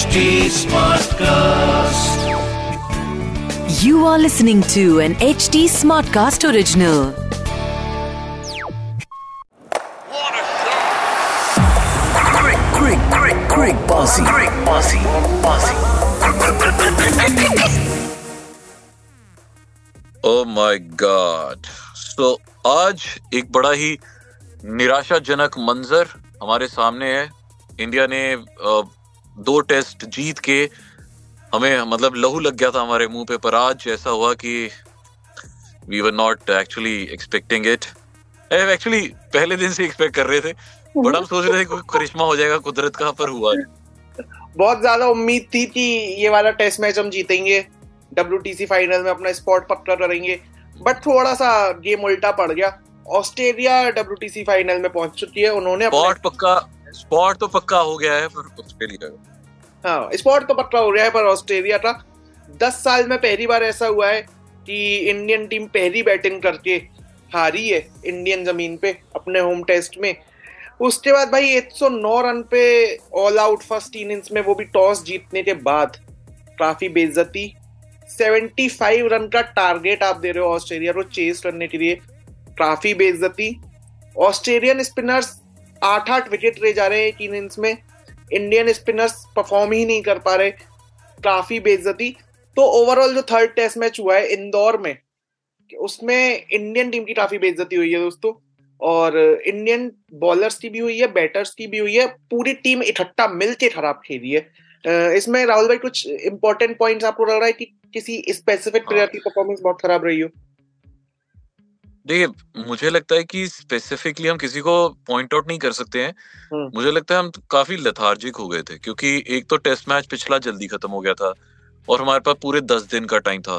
HD Smartcast. You are listening to an HD Smartcast original. Quick, quick, quick, quick, bossy, quick, bossy, bossy. Oh my god so आज एक बड़ा ही निराशाजनक मंजर हमारे सामने है इंडिया ने अ, दो टेस्ट जीत के हमें मतलब लहू लग गया था हमारे मुँह पे पर आज ऐसा हुआ कि we were not actually expecting it actually पहले दिन से एक्सपेक्ट कर रहे थे बट हम सोच रहे थे कोई करिश्मा हो जाएगा कुदरत का पर हुआ। बहुत ज़्यादा उम्मीद थी कि ये वाला टेस्ट मैच हम जीतेंगे डब्ल्यूटीसी फाइनल में अपना स्पॉट पक्का करेंगे बट थोड़ा सा गेम उल्टा पड़ गया। ऑस्ट्रेलिया डब्ल्यू फाइनल में पहुँच चुकी है उन्होंने स्पॉट पक्का स्पॉट तो पक्का हो गया है पर ऑस्ट्रेलिया हाँ स्पॉट तो पक्का हो गया है, पर ऑस्ट्रेलिया का दस साल में पहली बार ऐसा हुआ है कि इंडियन टीम पहली बैटिंग करके हारी है इंडियन ज़मीन पे, अपने होम टेस्ट में। उसके बाद भाई 109 रन पे ऑल आउट फ़र्स्ट इनिंग्स में वो भी टॉस जीतने के बाद काफ़ी बेइज्जती। 75 रन का टारगेट आप दे रहे हो ऑस्ट्रेलिया को चेस करने के लिए, काफ़ी बेइज्जती। ऑस्ट्रेलियन स्पिनर्स आठ आठ विकेट ले जा रहे हैं एक इनिंग्स में। इंडियन स्पिनर्स परफॉर्म ही नहीं कर पा रहे, काफ़ी बेइज्जती। तो ओवरऑल जो थर्ड टेस्ट मैच हुआ है इंदौर में, उसमें इंडियन टीम की काफ़ी बेइज्जती हुई है दोस्तों। और इंडियन बॉलर्स की भी हुई है बैटर्स की भी हुई है, पूरी टीम इकट्ठा मिलके खराब खेली है। इसमें राहुल भाई कुछ इंपॉर्टेंट पॉइंट्स आपको लग रहा है कि किसी स्पेसिफिक प्लेयर की परफॉर्मेंस बहुत खराब रही हो? देखिए मुझे लगता है कि स्पेसिफिकली हम किसी को पॉइंट आउट नहीं कर सकते हैं। मुझे लगता है हम काफ़ी लेथार्जिक हो गए थे क्योंकि एक तो टेस्ट मैच पिछला जल्दी खत्म हो गया था और हमारे पास पूरे दस दिन का टाइम था।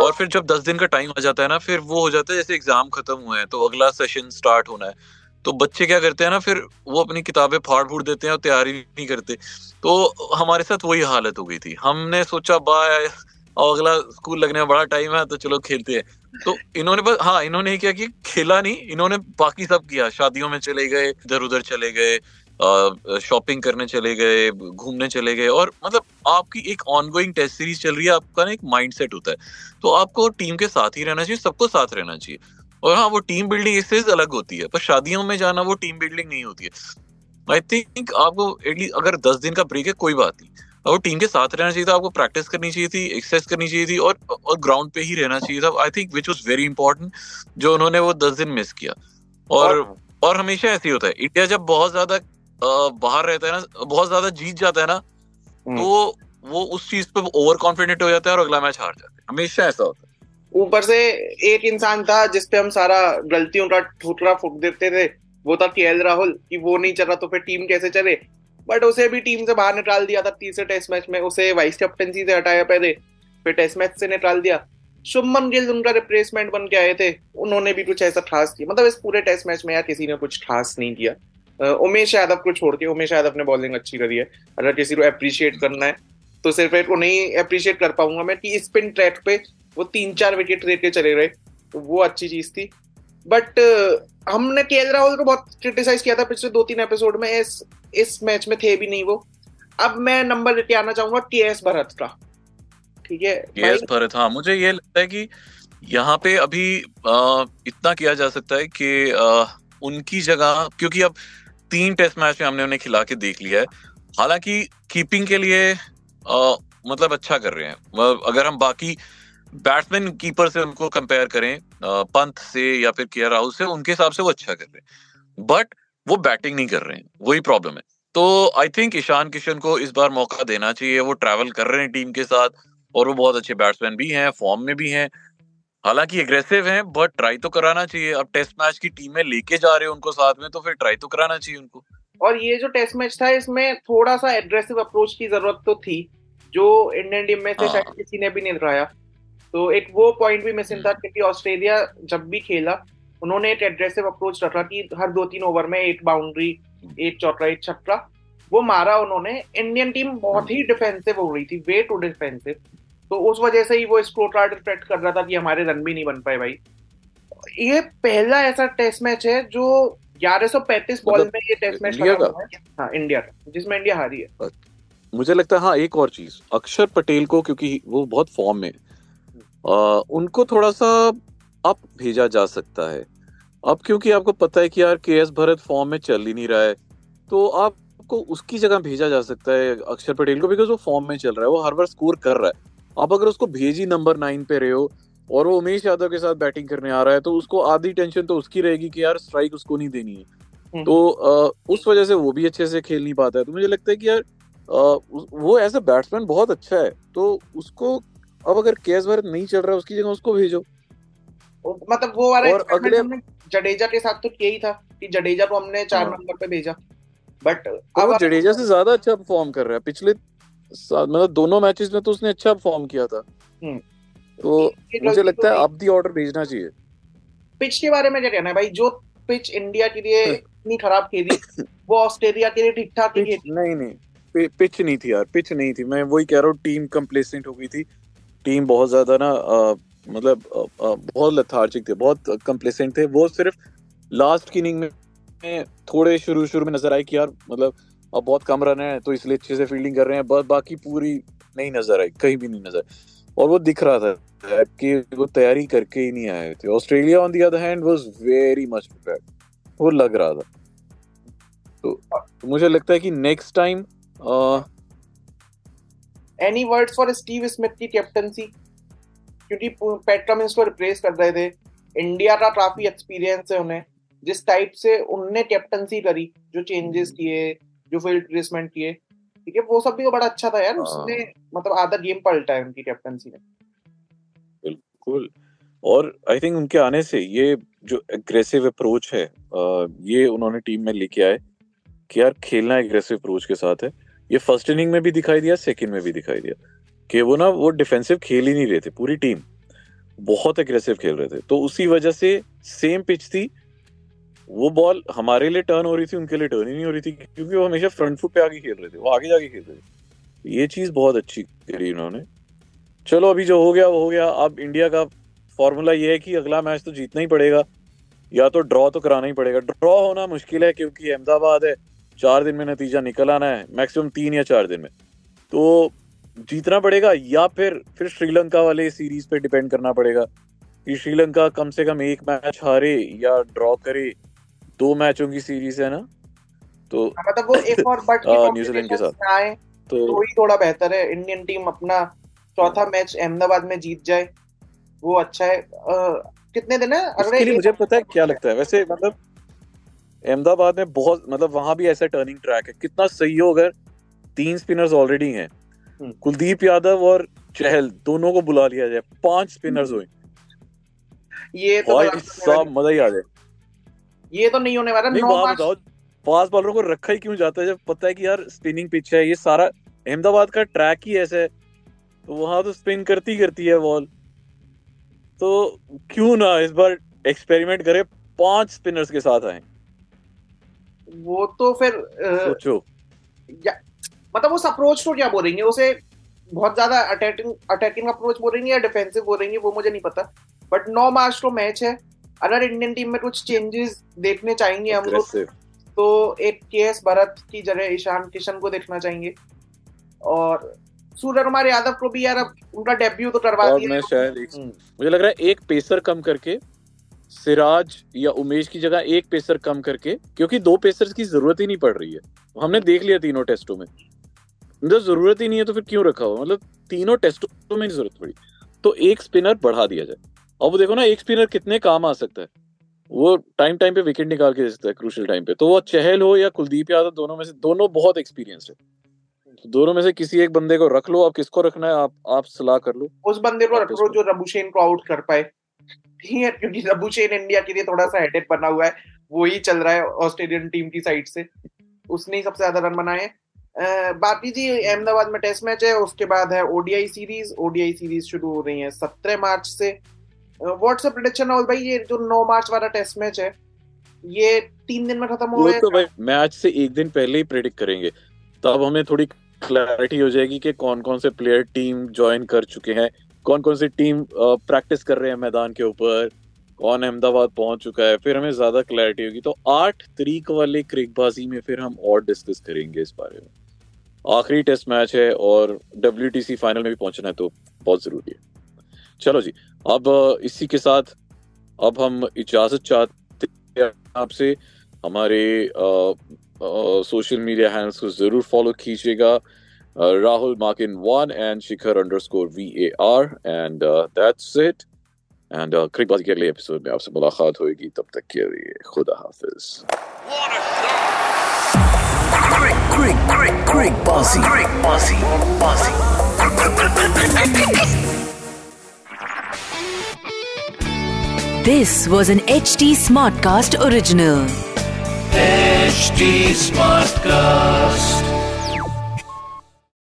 और फिर जब दस दिन का टाइम आ जाता है ना फिर वो हो जाता है जैसे एग्ज़ाम खत्म हुए हैं तो अगला सेशन स्टार्ट होना है। तो बच्चे क्या करते हैं ना फिर वो अपनी किताबें फाड़ फूड़ देते हैं और तैयारी नहीं करते। तो हमारे साथ वही हालत हो गई थी। हमने सोचा बाय और अगला स्कूल लगने में बड़ा टाइम है तो चलो खेलते हैं। तो इन्होंने बस हाँ इन्होंने क्या किया खेला नहीं, इन्होंने बाकी सब किया। शादियों में चले गए इधर उधर चले गए शॉपिंग करने चले गए, घूमने चले गए। और मतलब आपकी एक ऑनगोइंग टेस्ट सीरीज़ चल रही है, आपका ना एक माइंडसेट होता है। तो आपको टीम के साथ ही रहना चाहिए, सबको साथ रहना चाहिए। और हाँ वो टीम बिल्डिंग इससे अलग होती है, पर शादियों में जाना वो टीम बिल्डिंग नहीं होती है। आई थिंक आपको एटलीस्ट अगर दस दिन का ब्रेक है, कोई बात नहीं। और टीम के साथ रहना चाहिए था आपको प्रैक्टिस करनी चाहिए थी एक्सरसाइज करनी चाहिए थी और और ग्राउंड पे ही रहना चाहिए था। I think which was very important जो उन्होंने वो दस दिन मिस किया। और और हमेशा ऐसे ही होता है। इंडिया जब बहुत ज़्यादा बाहर रहता है ना बहुत ज़्यादा जीत जाता है ना तो वो उस चीज़ पे ओवर कॉन्फिडेंट हो जाता है और अगला मैच हार जाता है। हमेशा ऐसा होता है। ऊपर से एक इंसान था जिसपे हम सारा गलतियों का ठुकरा फूक देते थे वो था के राहुल कि वो नहीं चल रहा तो फिर टीम कैसे चले? बट उसे भी टीम से बाहर निकाल दिया था तीसरे टेस्ट मैच में। उसे वाइस कैप्टनसी से हटाया पहले, फिर टेस्ट मैच से निकाल दिया। शुभमन गिल उनका रिप्लेसमेंट बन के आए थे। उन्होंने भी कुछ ऐसा खास किया। मतलब इस पूरे टेस्ट मैच में यार किसी ने कुछ खास नहीं किया। उमेश यादव को छोड़ के, उमेश यादव ने बॉलिंग अच्छी करी है। अगर किसी को अप्रिशिएट करना है तो सिर्फ़ एक उन्हें नहीं अप्रिशिएट कर पाऊँगा मैं कि स्पिन ट्रैक पे वो तीन चार विकेट लेके चले गए। तो वो अच्छी चीज़ थी। बट हमने के राहुल को बहुत क्रिटिसाइज किया था पिछले दो तीन एपिसोड में। इस इस मैच में थे भी नहीं वो। अब मैं नंबर लेके आना चाहूँगा के एस भरत का। ठीक है? भरत हाँ मुझे ये लगता है कि यहाँ पे अभी अ, इतना किया जा सकता है कि अ, उनकी जगह क्योंकि अब तीन टेस्ट मैच में हमने उन्हें खिला के देख लिया है। हालाँकि कीपिंग के लिए अ, मतलब अच्छा कर रहे हैं। अगर हम बाकी बैट्समैन कीपर से उनको कंपेयर करें पंत से या फिर के राहुल से उनके हिसाब से वो अच्छा कर रहे हैं। बट वो बैटिंग नहीं कर रहे हैं वही प्रॉब्लम है। तो आई थिंक ईशान किशन को इस बार मौका देना चाहिए वो ट्रैवल कर रहे हैं टीम के साथ और वो बहुत अच्छे बैट्समैन भी हैं फॉर्म में भी हैं। हालाँकि एग्रेसिव हैं बट ट्राई तो कराना चाहिए। अब टेस्ट मैच की टीम में लेके जा रहे हैं उनको साथ में तो फिर ट्राई तो कराना चाहिए उनको। और ये जो टेस्ट मैच था इसमें थोड़ा सा एग्रेसिव अप्रोच की ज़रूरत तो थी जो इंडियन टीम में से हाँ। शायद किसी ने भी नहीं दिखाया तो एक वो पॉइंट भी मिसिंग था क्योंकि ऑस्ट्रेलिया जब भी खेला उन्होंने एक एग्रेसिव अप्रोच रखा कि हर दो तीन ओवर में एक बाउंड्री एक चौका एक छक्का वो मारा उन्होंने। इंडियन टीम बहुत ही डिफेंसिव हो रही थी वे टू डिफेंसिव तो उस वजह से ही वो स्कोर कार्ड रिफ्लेक्ट कर रहा था कि हमारे रन भी नहीं बन पाए भाई। ये पहला ऐसा टेस्ट मैच है जो ग्यारह सौ पैंतीस बॉल मतलब में ये टेस्ट मैच इंडिया का? हुआ है। हाँ इंडिया का जिसमें इंडिया हारी है। मुझे लगता है हाँ एक और चीज़। अक्षर पटेल को क्योंकि वो बहुत फॉर्म में आ, उनको थोड़ा सा अप भेजा जा सकता है। अब क्योंकि आपको पता है कि यार के एस भरत फॉर्म में चल ही नहीं रहा है तो आपको उसकी जगह भेजा जा सकता है अक्षर पटेल को बिकॉज़ वो फॉर्म में चल रहा है वो हर बार स्कोर कर रहा है। आप अगर उसको भेजी नंबर नाइन पे रहे हो और वो उमेश यादव के साथ बैटिंग करने आ रहा है तो उसको आधी टेंशन तो उसकी रहेगी कि यार स्ट्राइक उसको नहीं देनी है। हम्म। तो आ, उस वजह से वो भी अच्छे से खेल नहीं पाता है। तो मुझे लगता है कि यार आ, वो एज अ बैट्समैन बहुत अच्छा है तो उसको अब अगर केएस भारत नहीं चल रहा है उसकी जगह उसको भेजो। मतलब वो वाला और अगले- जडेजा के साथ तो किया ही था कि जडेजा को हमने चार हाँ। नंबर पे भेजा। बट तो अब जडेजा से ज़्यादा अच्छा परफॉर्म कर रहा है। पिछले मतलब दोनों मैचेस में तो उसने अच्छा परफॉर्म किया था। हम्म। तो मुझे लगता तो है अब दी ऑर्डर भेजना चाहिए। पिच के बारे में क्या कहना है भाई? जो पिच इंडिया के लिए इतनी खराब खेली वो ऑस्ट्रेलिया के लिए ठीक ठाक नहीं नहीं। पिच नहीं थी यार। पिच नहीं थी। मैं वही कह रहा हूँ टीम कंप्लेसेंट हो गई थी। टीम बहुत ज़्यादा ना मतलब बहुत लथार्जिक थे बहुत कंप्लेसेंट थे। वो सिर्फ़ लास्ट की इनिंग में थोड़े शुरू शुरू में नज़र आए कि यार मतलब अब बहुत कम रन है तो इसलिए अच्छे से फील्डिंग कर रहे हैं बस बाकी पूरी नहीं नज़र आई कहीं भी नहीं नज़र और वो दिख रहा था कि वो तैयारी करके ही नहीं आए थे। Australia on the other hand was very much prepared वो लग रहा था। तो, तो मुझे लगता है कि next time any words for Steve Smith की कैप्टनसी क्योंकि पैट कमिंस को रिप्लेस कर रहे थे। इंडिया का काफ़ी एक्सपीरियंस है उन्हें। जिस टाइप से उनने कैप्टनसी करी जो चेंजेस किए जो फ़ील्ड प्लेसमेंट किए। ठीक है वो सब भी तो बड़ा अच्छा था यार। हाँ। उसने मतलब आधा गेम पलटा है उनकी कैप्टनसी में। बिल्कुल। और आई थिंक उनके आने से ये जो एग्रेसिव अप्रोच है ये उन्होंने टीम में लेके आए कि यार खेलना एग्रेसिव अप्रोच के साथ है। ये फ़र्स्ट इनिंग में भी दिखाई दिया सेकंड में भी दिखाई दिया। कि वो ना, वो डिफेंसिव खेल ही नहीं रहे थे, पूरी टीम बहुत एग्रेसिव खेल रहे थे। तो उसी वजह से सेम पिच थी, वो बॉल हमारे लिए टर्न हो रही थी, उनके लिए टर्न ही नहीं हो रही थी, क्योंकि वो हमेशा फ्रंट फुट पे आगे खेल रहे थे, वो आगे जाके खेल रहे थे। ये चीज़ बहुत अच्छी करी उन्होंने चलो, अभी जो हो गया, वो हो गया। अब इंडिया का फॉर्मूला ये है कि अगला मैच तो जीतना ही पड़ेगा, या तो ड्रॉ तो कराना ही पड़ेगा। ड्रॉ होना मुश्किल है, क्योंकि अहमदाबाद है चार दिन में नतीजा निकल आना है मैक्सिमम तीन या चार दिन में। तो जीतना पड़ेगा या फिर फिर श्रीलंका वाले सीरीज़ पे डिपेंड करना पड़ेगा कि श्रीलंका कम से कम एक मैच हारे या ड्रॉ करे। दो मैचों की सीरीज़ है ना? तो मतलब वो एक और बट हाँ, न्यूजीलैंड के साथ। आए तो तो ही थोड़ा बेहतर है। इंडियन टीम अपना चौथा मैच अहमदाबाद में जीत जाए वो अच्छा है। अ, कितने दिन है? लिए मुझे पता है क्या लगता है? वैसे मतलब अहमदाबाद में बहुत मतलब वहाँ भी ऐसा टर्निंग ट्रैक है। कितना सही हो अगर तीन स्पिनर्स ऑलरेडी हैं। हम्म। कुलदीप यादव और चहल दोनों को बुला लिया जाए। पाँच स्पिनर्स हुए। ये तो साहब मज़ा ही आ जाए। ये तो नहीं होने वाला। नहीं नौ वहाँ बताओ फास्ट बॉलरों को रखा ही क्यों जाता है? जब पता है कि यार स्पिनिंग पिच है ये सारा अहमदाबाद का ट्रैक ही ऐसा है। तो वहाँ तो स्पिन करती करती है बॉल तो क्यों ना इस बार एक्सपेरिमेंट करे पाँच स्पिनर्स के साथ आए। वो तो फिर सोचो। मतलब उस अप्रोच को क्या बोलेंगे? उसे बहुत ज़्यादा अटैकिंग अटैकिंग अप्रोच बोलेंगे या डिफेंसिव बोलेंगे वो मुझे नहीं पता। बट नौ मार्च को मैच है। अगर इंडियन टीम में कुछ चेंजेस देखने चाहेंगे हम लोग तो एक के एस भरत की जगह ईशान किशन को देखना चाहेंगे। और सूर्य कुमार यादव को भी यार अब उनका डेब्यू तो करवा दिया। मैं शायद हम्म। मुझे लग रहा है एक पेसर कम करके सिराज या उमेश की जगह एक पेसर कम करके क्योंकि दो पेसर्स की ज़रूरत ही नहीं पड़ रही है। हमने देख लिया तीनों टेस्टों में। मतलब ज़रूरत ही नहीं है तो फिर क्यों रखा हुआ? मतलब तीनों टेस्टों में ज़रूरत पड़ी। तो एक स्पिनर बढ़ा दिया जाए। अब वो देखो ना एक स्पिनर कितने काम आ सकता है। वो टाइम टाइम पे विकेट निकाल के दे सकता है क्रूशल टाइम पे। तो वो चहल हो या कुलदीप यादव दोनों में से दोनों बहुत एक्सपीरियंस है। दोनों में से किसी एक बंदे को रख लो आप किसको रखना है आप आप सलाह कर लो। उस बंदे को रख लो जो रबुशेन को आउट कर पाए। ठीक है क्योंकि रबुशेन इंडिया के लिए थोड़ा सा हेडेक बना हुआ है। वो ही चल रहा है ऑस्ट्रेलियन टीम की साइड से। उसने ही सबसे ज़्यादा रन बनाए हैं। बाकी जी अहमदाबाद में टेस्ट मैच है उसके बाद है ओडीआई सीरीज़ ओडीआई सीरीज़ शुरू हो रही है सत्रह मार्च से। व्हाट्सएप प्रिडिक्शन राहुल भाई ये जो नौ मार्च वाला टेस्ट मैच है ये तीन दिन में खत्म हो गया तो भाई मैच से एक दिन पहले ही प्रेडिक्ट करेंगे। तब हमें थोड़ी क्लैरिटी हो जाएगी कि कौन कौन से प्लेयर टीम ज्वाइन कर चुके हैं। कौन कौन सी टीम प्रैक्टिस कर रहे हैं मैदान के ऊपर? कौन अहमदाबाद पहुँच चुका है? फिर हमें ज़्यादा क्लैरिटी होगी। तो आठ तरीक वाले क्रिकबाजी में फिर हम और डिस्कस करेंगे इस बारे में। आखिरी टेस्ट मैच है और डब्ल्यू फाइनल में भी पहुँचना है तो बहुत ज़रूरी है। चलो जी, अब इसी के साथ अब हम इजाज़त चाहते हैं आपसे। हमारे सोशल मीडिया हैंडल्स को ज़रूर फॉलो कीजिएगा। Rahul मार्किन one and Shikhar under score V A R and that's it and Cricbaazi के अगले एपिसोड में आपसे मुलाकात होगी तब तक के लिए खुदा हाफिज Crick, crick, crick, crick, bossy, crick, bossy, bossy. This was an HT Smartcast original. HD Smartcast.